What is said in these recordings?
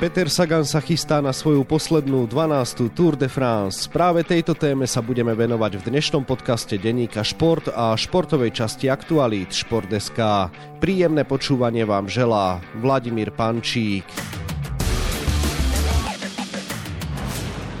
Peter Sagan sa chystá na svoju poslednú 12. Tour de France. Práve tejto téme sa budeme venovať v dnešnom podcaste denníka Šport a športovej časti Aktualít Šport.sk. Príjemné počúvanie vám želá Vladimír Pančík.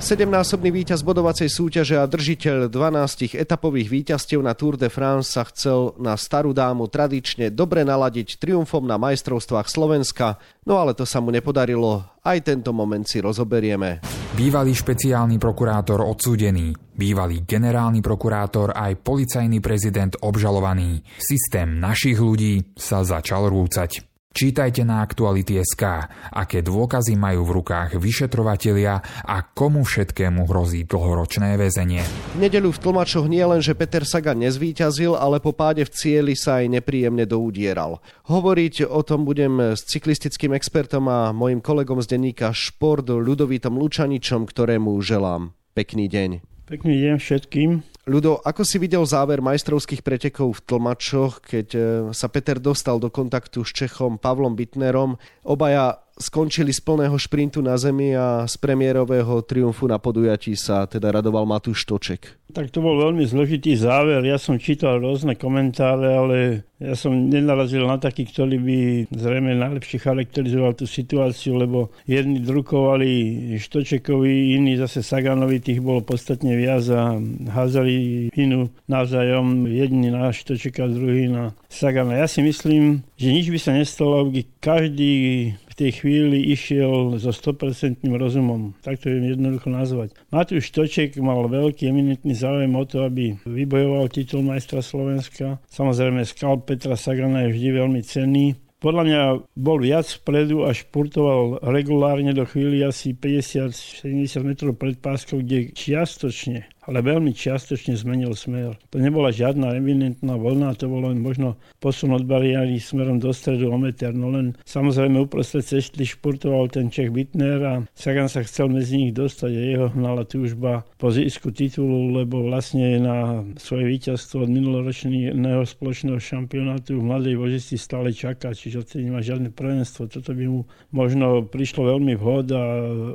17-násobný víťaz bodovacej súťaže a držiteľ 12 etapových víťazstiev na Tour de France sa chcel na starú dámu tradične dobre naladiť triumfom na majstrovstvách Slovenska, no ale to sa mu nepodarilo. Aj tento moment si rozoberieme. Bývalý špeciálny prokurátor odsúdený, bývalý generálny prokurátor aj policajný prezident obžalovaný. Systém našich ľudí sa začal rúcať. Čítajte na Aktuality.sk, aké dôkazy majú v rukách vyšetrovatelia a komu všetkému hrozí dlhoročné väzenie. V nedeľu v tlmačoch nie len, že Peter Sagan nezvíťazil, ale po páde v cieli sa aj nepríjemne doudieral. Hovoriť o tom budem s cyklistickým expertom a mojim kolegom z denníka Šport Ľudovítom Lučaničom, ktorému želám pekný deň. Pekný deň všetkým. Ľudo, ako si videl záver majstrovských pretekov v tlmačoch, keď e, sa Peter dostal do kontaktu s Čechom Pavlom Bitnerom? Obaja skončili z plného šprintu na zemi a z premiérového triumfu na podujatí sa teda radoval Matúš Toček. Tak to bol veľmi zložitý záver. Ja som čítal rôzne komentáre, ale ja som nenarazil na taký, ktorý by zrejme najlepšie charakterizoval tú situáciu, lebo jedni drukovali Štočekovi, iní zase Saganovi, tých bolo podstatne viac a házali vinu navzájom, jedni na Štočeka, druhý na Sagana. Ja si myslím, že nič by sa nestalo, aby každý tej chvíli išiel so 100% rozumom. Tak to je jednoducho nazvať. Matúš Toček mal veľký eminentný záujem o to, aby vybojoval titul majstra Slovenska. Samozrejme, skal Petra Sagana je vždy veľmi cenný. Podľa mňa bol viac vpredu a športoval regulárne do chvíli asi 50-70 metrov pred páskou, kde čiastočne ale veľmi čiastočne zmenil smer. To nebola žiadna eminentná vlna, to bolo len možno posun od bariéry smerom do stredu o meter, no len samozrejme uprostred cesty športoval ten Čech Bitner a Sagan sa chcel medzi nich dostať a jeho hnala túžba po získu titulu, lebo vlastne na svoje víťazstvo od minuloročného spoločného šampionátu v mladej vožisti stále čaká, čiže odtedy nemá žiadne prvenstvo. Toto by mu možno prišlo veľmi vhod a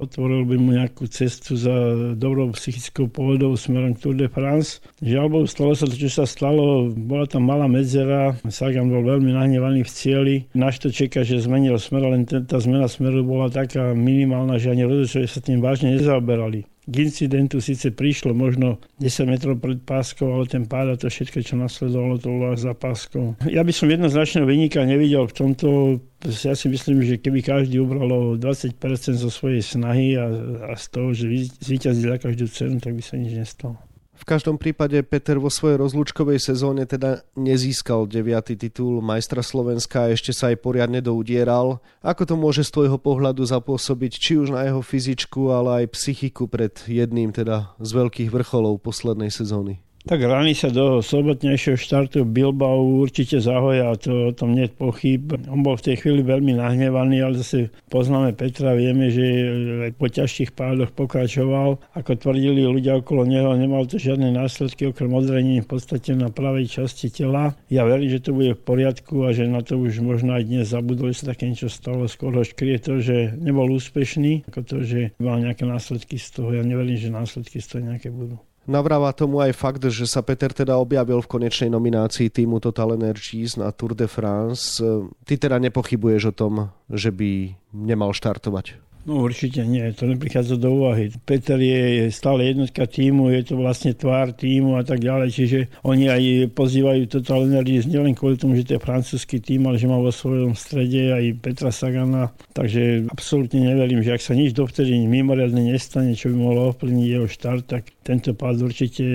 otvoril by mu nejakú cestu za dobrou psychickou pohodou smerom Tour de France. Žiaľ Bohu, stalo sa to, čo sa stalo. Bola tam malá medzera, Sagan bol veľmi nahnevaný v cieli. Naš to čaká, že zmenil smer, len tá zmena smeru bola taká minimálna, že ani rozhodčovia sa tým vážne nezaoberali. K incidentu síce prišlo možno 10 metrov pred páskou, ale ten pád a to všetko, čo nasledovalo, to bolo za páskou. Ja by som jednoznačného vynika nevidel v tomto. Ja si myslím, že keby každý ubral 20% zo svojej snahy a, a z toho, že zvýťazí za každú cenu, tak by sa nič nestalo. V každom prípade Peter vo svojej rozlúčkovej sezóne teda nezískal 9. titul majstra Slovenska a ešte sa aj poriadne doudieral. Ako to môže z tvojho pohľadu zapôsobiť či už na jeho fyzičku, ale aj psychiku pred jedným teda z veľkých vrcholov poslednej sezóny? Tak rany sa do sobotnejšieho štartu Bilbao určite zahoja, to o tom nie je pochyb. On bol v tej chvíli veľmi nahnevaný, ale zase poznáme Petra, vieme, že aj po ťažších pádoch pokračoval. Ako tvrdili ľudia okolo neho, nemal to žiadne následky okrem odrení v podstate na pravej časti tela. Ja verím, že to bude v poriadku a že na to už možno aj dnes zabudol, že sa také niečo stalo. Skôr ho škrie to, že nebol úspešný, ako to, že mal nejaké následky z toho. Ja neverím, že následky z toho nejaké budú. Navráva tomu aj fakt, že sa Peter teda objavil v konečnej nominácii týmu Total Energies na Tour de France. Ty teda nepochybuješ o tom, že by nemal štartovať? No určite nie, to neprichádza do úvahy. Peter je stále jednotka týmu, je to vlastne tvár týmu a tak ďalej, čiže oni aj pozývajú Total Energies nielen kvôli tomu, že to je francúzsky tým, ale že má vo svojom strede aj Petra Sagana, takže absolútne neverím, že ak sa nič dovtedy mimoriadne nestane, čo by mohlo ovplyvniť jeho štart, tak tento pád určite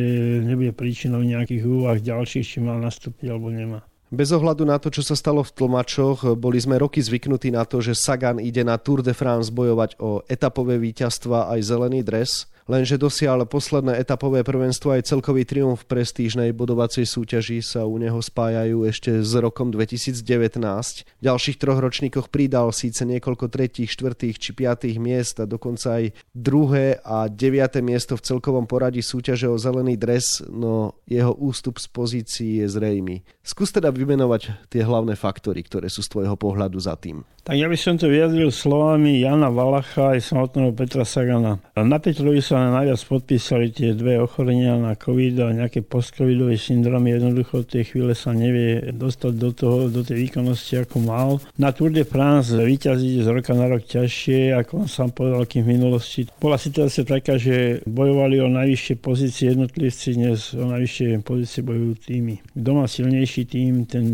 nebude príčinou nejakých úvah ďalších, či mal nastúpiť alebo nemá. Bez ohľadu na to, čo sa stalo v tlmačoch, boli sme roky zvyknutí na to, že Sagan ide na Tour de France bojovať o etapové víťazstva aj zelený dres. Lenže dosiaľ posledné etapové prvenstvo aj celkový triumf v prestížnej bodovacej súťaži sa u neho spájajú ešte s rokom 2019. V ďalších troch ročníkoch pridal síce niekoľko tretích, štvrtých či piatých miest a dokonca aj druhé a deviate miesto v celkovom poradí súťaže o zelený dres, no jeho ústup z pozícií je zrejmy. Skús teda vymenovať tie hlavné faktory, ktoré sú z tvojho pohľadu za tým. Tak ja by som to vyjadril slovami Jana Valacha aj samotného Petra Sagana. Na Petrovi sa najviac podpísali tie dve ochorenia na COVID a nejaké post-covidové syndromy. Jednoducho v tej chvíle sa nevie dostať do, toho, do tej výkonnosti, ako mal. Na Tour de France vyťaziť z roka na rok ťažšie, ako on sám povedal, kým v minulosti. Bola situácia taká, že bojovali o najvyššie pozície jednotlivci, dnes o najvyššie pozície bojujú týmy. Kto má silnejší tým, ten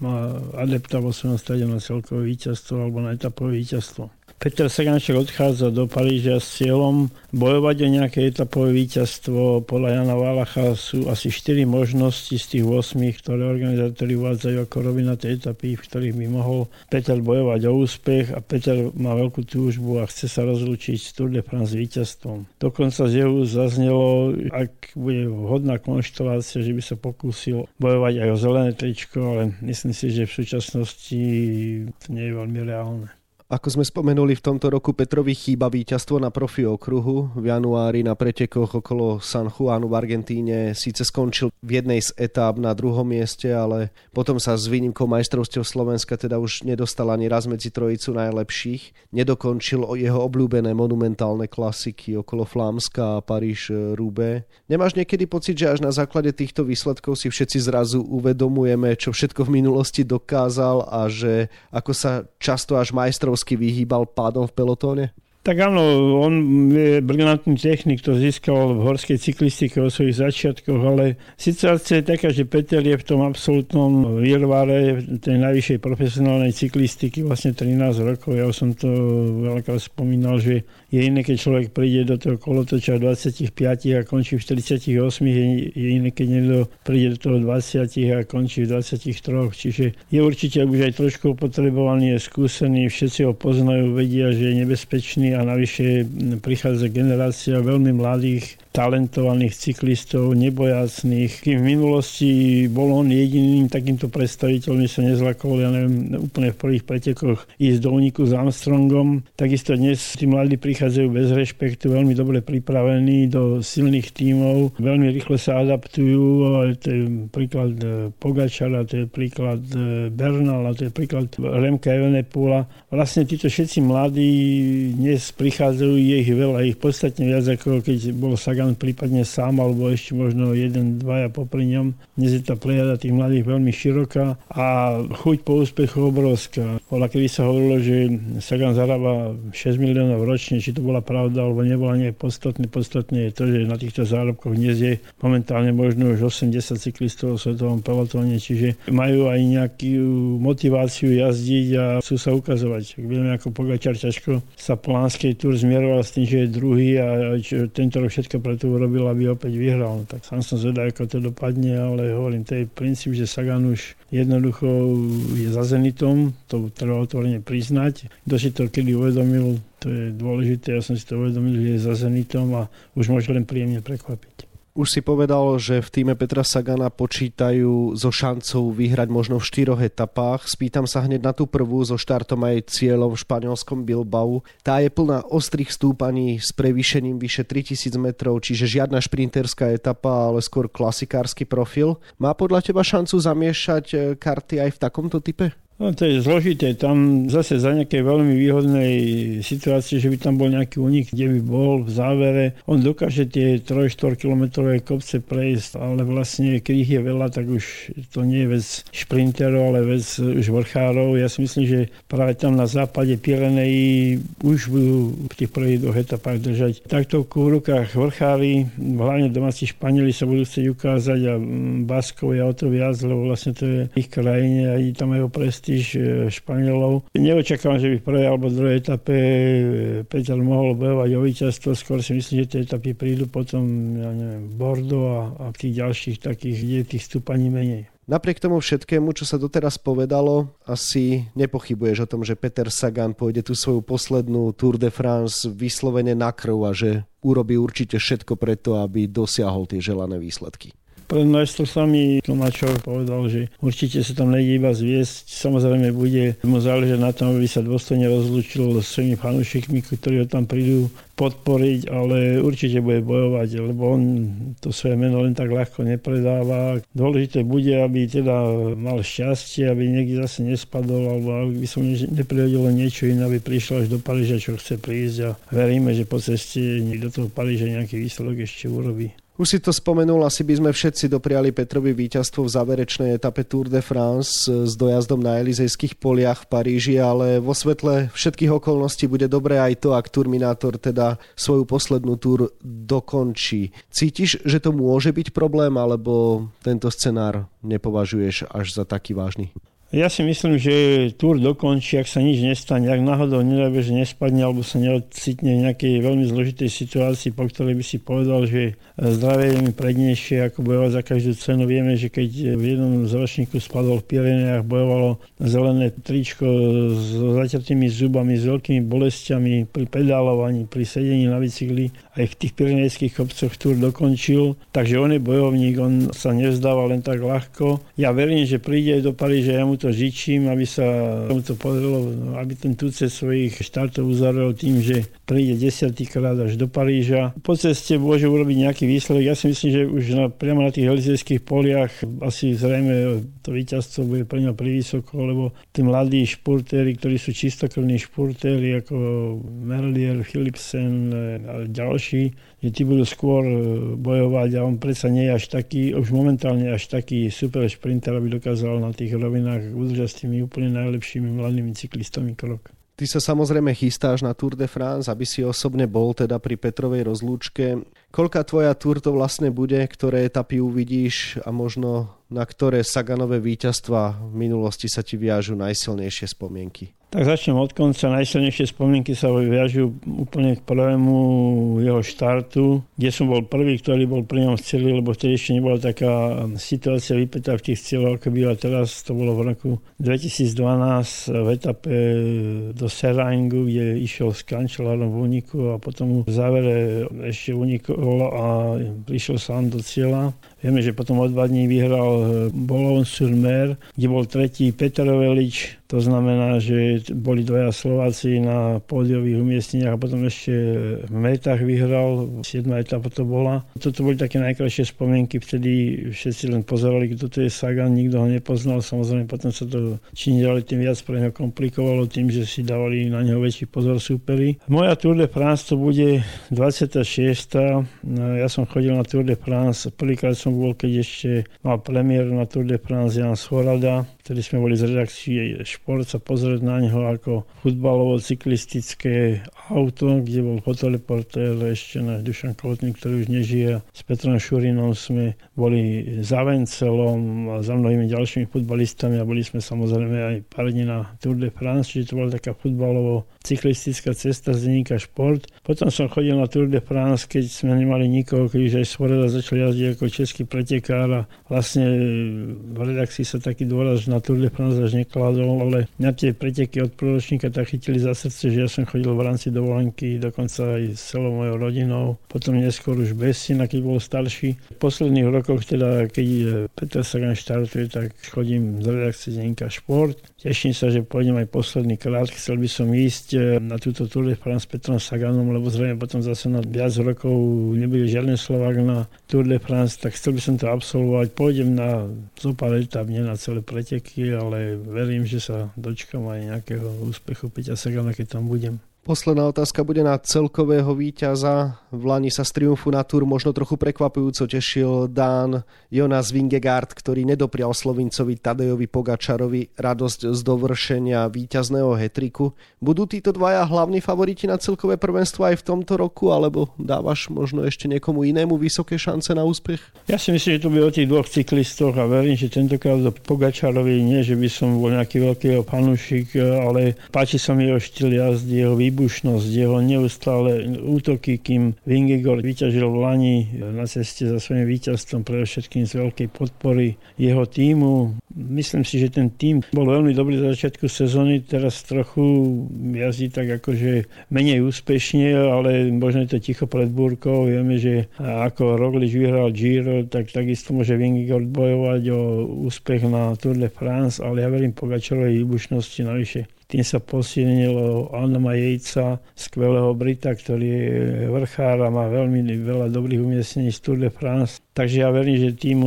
má adepta vo svojom strede na celkové víťazstvo alebo na etapové víťazstvo. Peter Saganček odchádza do Paríža s cieľom bojovať o nejaké etapové víťazstvo. Podľa Jana Valacha sú asi 4 možnosti z tých 8, ktoré organizátori uvádzajú ako robiť na tej etapy, v ktorých by mohol Peter bojovať o úspech a Peter má veľkú túžbu a chce sa rozlúčiť s Tour de France víťazstvom. Dokonca z jeho zaznelo, ak bude vhodná konštelácia, že by sa pokúsil bojovať aj o zelené tričko, ale myslím si, že v súčasnosti to nie je veľmi reálne. Ako sme spomenuli, v tomto roku Petrovi chýba víťazstvo na profi okruhu. V januári na pretekoch okolo San Juanu v Argentíne síce skončil v jednej z etáp na druhom mieste, ale potom sa s výnimkou majstrovstiev Slovenska teda už nedostal ani raz medzi trojicu najlepších. Nedokončil jeho obľúbené monumentálne klasiky okolo Flámska a Paríž Rubé. Nemáš niekedy pocit, že až na základe týchto výsledkov si všetci zrazu uvedomujeme, čo všetko v minulosti dokázal a že ako sa často až majstrov obrovsky vyhýbal pádom v pelotóne? Tak áno, on je brilantný technik, to získal v horskej cyklistike o svojich začiatkoch, ale situácia je taká, že Peter je v tom absolútnom výrvare tej najvyššej profesionálnej cyklistiky vlastne 13 rokov. Ja som to veľakrát spomínal, že je iné, keď človek príde do toho kolotoča 25 a končí v 48, je iné, keď niekto príde do toho 20 a končí v 23. Čiže je určite už aj trošku opotrebovaný, je skúsený, všetci ho poznajú, vedia, že je nebezpečný a navyše prichádza generácia veľmi mladých talentovaných cyklistov, nebojacných. Kým v minulosti bol on jediným takýmto predstaviteľom, sa nezlakol, ja neviem, úplne v prvých pretekoch ísť do úniku s Armstrongom. Takisto dnes tí mladí prichádzajú bez rešpektu, veľmi dobre pripravení do silných tímov, veľmi rýchle sa adaptujú. To je príklad e, Pogačara, to je príklad e, Bernala, to je príklad Remka Evenepula. Vlastne títo všetci mladí dnes prichádzajú, je ich veľa, ich podstatne viac ako keď bol Sagan Sagan prípadne sám, alebo ešte možno jeden, dvaja popri ňom. Dnes je tá plejada tých mladých veľmi široká a chuť po úspechu obrovská. Bola, kedy sa hovorilo, že Sagan zarába 6 miliónov ročne, či to bola pravda, alebo nebola nie podstatné. Podstatné je to, že na týchto zárobkoch dnes je momentálne možno už 80 cyklistov v svetovom pelotóne, čiže majú aj nejakú motiváciu jazdiť a chcú sa ukazovať. Vieme, ako Pogačar ťažko sa Plánskej tur zmieroval s tým, že je druhý a tento rok všetko preto urobil, aby opäť vyhral. Tak sám som zvedal, ako to dopadne, ale hovorím, to je princíp, že Sagan už jednoducho je za Zenitom, to treba otvorene priznať. Kto si to kedy uvedomil, to je dôležité, ja som si to uvedomil, že je za Zenitom a už môže len príjemne prekvapiť. Už si povedal, že v týme Petra Sagana počítajú so šancou vyhrať možno v štyroch etapách. Spýtam sa hneď na tú prvú so štartom aj cieľom v španielskom Bilbao. Tá je plná ostrých stúpaní s prevýšením vyše 3000 metrov, čiže žiadna šprinterská etapa, ale skôr klasikársky profil. Má podľa teba šancu zamiešať eh, karty aj v takomto type? No to je zložité. Tam zase za nejakej veľmi výhodnej situácie, že by tam bol nejaký unik, kde by bol v závere. On dokáže tie 3-4 kilometrové kopce prejsť, ale vlastne keď ich je veľa, tak už to nie je vec šprinterov, ale vec už vrchárov. Ja si myslím, že práve tam na západe Pireneji už budú v tých prvých dvoch etapách držať takto v rukách vrchári, hlavne domáci Španieli sa budú chcieť ukázať a Baskovia o to viac, lebo vlastne to je ich krajine a tam jeho prestíž e, Španielov. Neočakávam, že by v prvej alebo druhej etape e, Peter mohol bojovať o víťazstvo. Skôr si myslím, že tie etapy prídu potom, ja neviem, Bordeaux a, a tých ďalších takých, kde tých stúpaní menej. Napriek tomu všetkému, čo sa doteraz povedalo, asi nepochybuješ o tom, že Peter Sagan pôjde tú svoju poslednú Tour de France vyslovene na krv a že urobí určite všetko preto, aby dosiahol tie želané výsledky. Pán majstro sami Tomáčov povedal, že určite sa tam nejde iba zviesť. Samozrejme bude mu záležať na tom, aby sa dôstojne rozlúčil s svojimi fanúšikmi, ktorí ho tam prídu podporiť, ale určite bude bojovať, lebo on to svoje meno len tak ľahko nepredáva. Dôležité bude, aby teda mal šťastie, aby niekde zase nespadol, alebo aby som neprihodilo niečo iné, aby prišlo až do Paríža, čo chce prísť a veríme, že po ceste do toho Paríža nejaký výsledok ešte urobí. Už si to spomenul, asi by sme všetci dopriali Petrovi víťazstvo v záverečnej etape Tour de France s dojazdom na Elizejských poliach v Paríži, ale vo svetle všetkých okolností bude dobré aj to, ak Turminátor teda svoju poslednú túr dokončí. Cítiš, že to môže byť problém, alebo tento scenár nepovažuješ až za taký vážny? Ja si myslím, že túr dokončí, ak sa nič nestane, ak náhodou nedábe, že nespadne alebo sa neocitne v nejakej veľmi zložitej situácii, po ktorej by si povedal, že zdravie je mi prednejšie ako bojovať za každú cenu. Vieme, že keď v jednom z ročníku spadol v Pirenejach, bojovalo zelené tričko s zaťatými zubami, s veľkými bolestiami pri pedálovaní, pri sedení na bicykli, aj v tých pirenejských kopcoch túr dokončil. Takže on je bojovník, on sa nevzdáva len tak ľahko. Ja verím, že príde do Paríža, ja mu to žičím, aby sa to podarilo, aby ten tuce svojich štátov uzavrel tým, že príde desiatýkrát až do Paríža. Po ceste môže urobiť nejaký výsledok. Ja si myslím, že už na, priamo na tých elizejských poliach asi zrejme to víťazstvo bude pre ňa privysoko, lebo tí mladí športéri, ktorí sú čistokrvní športéri ako Merlier, Philipsen a ďalší, že tí budú skôr e, bojovať a on predsa nie je až taký, už momentálne až taký super šprinter, aby dokázal na tých rovinách udržať s tými úplne najlepšími mladými cyklistami krok. Ty sa samozrejme chystáš na Tour de France, aby si osobne bol teda pri Petrovej rozlúčke. Koľká tvoja Tour to vlastne bude, ktoré etapy uvidíš a možno na ktoré Saganové víťazstva v minulosti sa ti viažu najsilnejšie spomienky? Tak začnem od konca. Najsilnejšie spomienky sa viažu úplne k prvému jeho štartu, kde som bol prvý, ktorý bol pri ňom v celi, lebo vtedy ešte nebola taká situácia vypetá v tých cieľoch, ako byla teraz. To bolo v roku 2012 v etape do Seraingu, kde išiel s kančelárom v úniku a potom v závere ešte unikol a prišiel sám do cieľa. Vieme, že potom o dva dní vyhral Bolon sur Mer, kde bol tretí Peter Velič, to znamená, že boli dvaja Slováci na pódiových umiestneniach a potom ešte v metách vyhral. Siedma etapa to bola. Toto boli také najkrajšie spomienky, vtedy všetci len pozerali, kto to je Sagan, nikto ho nepoznal. Samozrejme potom sa to čím ďalej tým viac pre neho komplikovalo tým, že si dávali na neho väčší pozor súperi. Moja Tour de France to bude 26. Ja som chodil na Tour de France. Prvýkrát som bol, keď ešte mal premiéru na Tour de France Jan Svorada Vtedy sme boli z redakcie Šport sa pozrieť na neho ako futbalovo-cyklistické auto, kde bol fotoreportér ešte náš Dušan Kolotný, ktorý už nežije. S Petrom Šurinom sme boli za Vencelom a za mnohými ďalšími futbalistami a boli sme samozrejme aj pár dní na Tour de France, čiže to bola taká futbalovo cyklistická cesta z denníka Šport. Potom som chodil na Tour de France, keď sme nemali nikoho, keď aj Svoreda začal jazdiť ako český pretekár a vlastne v redakcii sa taký dôraz na Tour de France až nekladol, ale na tie preteky od proročníka tak chytili za srdce, že ja som chodil v rámci dovolenky, dokonca aj s celou mojou rodinou. Potom neskôr už bez syna, keď bol starší. V posledných rokoch, teda keď Peter Sagan štartuje, tak chodím z redakcie Denka Šport. Teším sa, že pôjdem aj posledný krát. Chcel by som ísť eh, na túto Tour de France s Petrom Saganom, lebo zrejme potom zase na viac rokov nebude žiadny Slovák na Tour de France, tak chcel by som to absolvovať. Pôjdem na zopár etap, nie na celé preteky, ale verím, že sa dočkam aj nejakého úspechu Peťa Sagana, keď tam budem. Posledná otázka bude na celkového víťaza. V Lani sa z triumfu na túr možno trochu prekvapujúco tešil Dán Jonas Vingegaard, ktorý nedoprial Slovincovi Tadejovi Pogačarovi radosť z dovršenia víťazného hetriku. Budú títo dvaja hlavní favoriti na celkové prvenstvo aj v tomto roku, alebo dávaš možno ešte niekomu inému vysoké šance na úspech? Ja si myslím, že to bude o tých dvoch cyklistoch a verím, že tentokrát do Pogačarovi nie, že by som bol nejaký veľký fanúšik, ale páči sa mi jeho štýl jazdy, jeho výbušnosť, jeho neustále útoky, kým Vingegor vyťažil v Lani na ceste za svojím víťazstvom, predovšetkým z veľkej podpory jeho týmu. Myslím si, že ten tým bol veľmi dobrý za začiatku sezóny, teraz trochu jazdí tak akože menej úspešne, ale možno je to ticho pred búrkou. Vieme, že ako Roglič vyhral Giro, tak takisto môže Vingegaard bojovať o úspech na Tour de France, ale ja verím Pogačarovej výbušnosti navyše tým sa posilnilo Alnama Jejca, skvelého Brita, ktorý je vrchár a má veľmi veľa dobrých umiestnení z Tour de France. Takže ja verím, že tým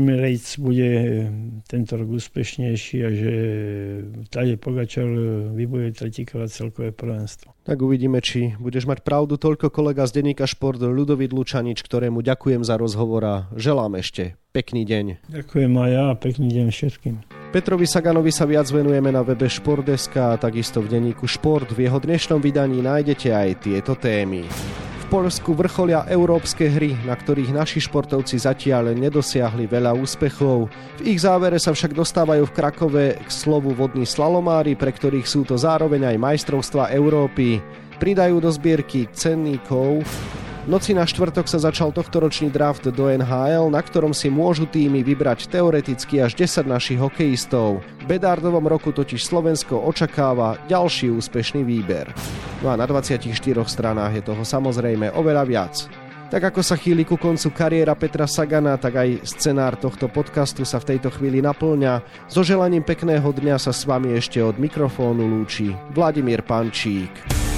Emirates bude tento rok úspešnejší a že Tadej Pogačar vybuje tretíkrát celkové prvenstvo. Tak uvidíme, či budeš mať pravdu toľko kolega z denníka Šport Ludovít Lučanič, ktorému ďakujem za rozhovor a želám ešte pekný deň. Ďakujem aj ja a pekný deň všetkým. Petrovi Saganovi sa viac venujeme na webe Športdeska a takisto v denníku Šport. V jeho dnešnom vydaní nájdete aj tieto témy. Polsku vrcholia európske hry, na ktorých naši športovci zatiaľ nedosiahli veľa úspechov. V ich závere sa však dostávajú v Krakove k slovu vodní slalomári, pre ktorých sú to zároveň aj majstrovstva Európy. Pridajú do zbierky cenníkov v noci na štvrtok sa začal tohtoročný draft do NHL, na ktorom si môžu týmy vybrať teoreticky až 10 našich hokejistov. V Bedardovom roku totiž Slovensko očakáva ďalší úspešný výber. No a na 24 stranách je toho samozrejme oveľa viac. Tak ako sa chýli ku koncu kariéra Petra Sagana, tak aj scenár tohto podcastu sa v tejto chvíli naplňa. So želaním pekného dňa sa s vami ešte od mikrofónu lúči Vladimír Pančík.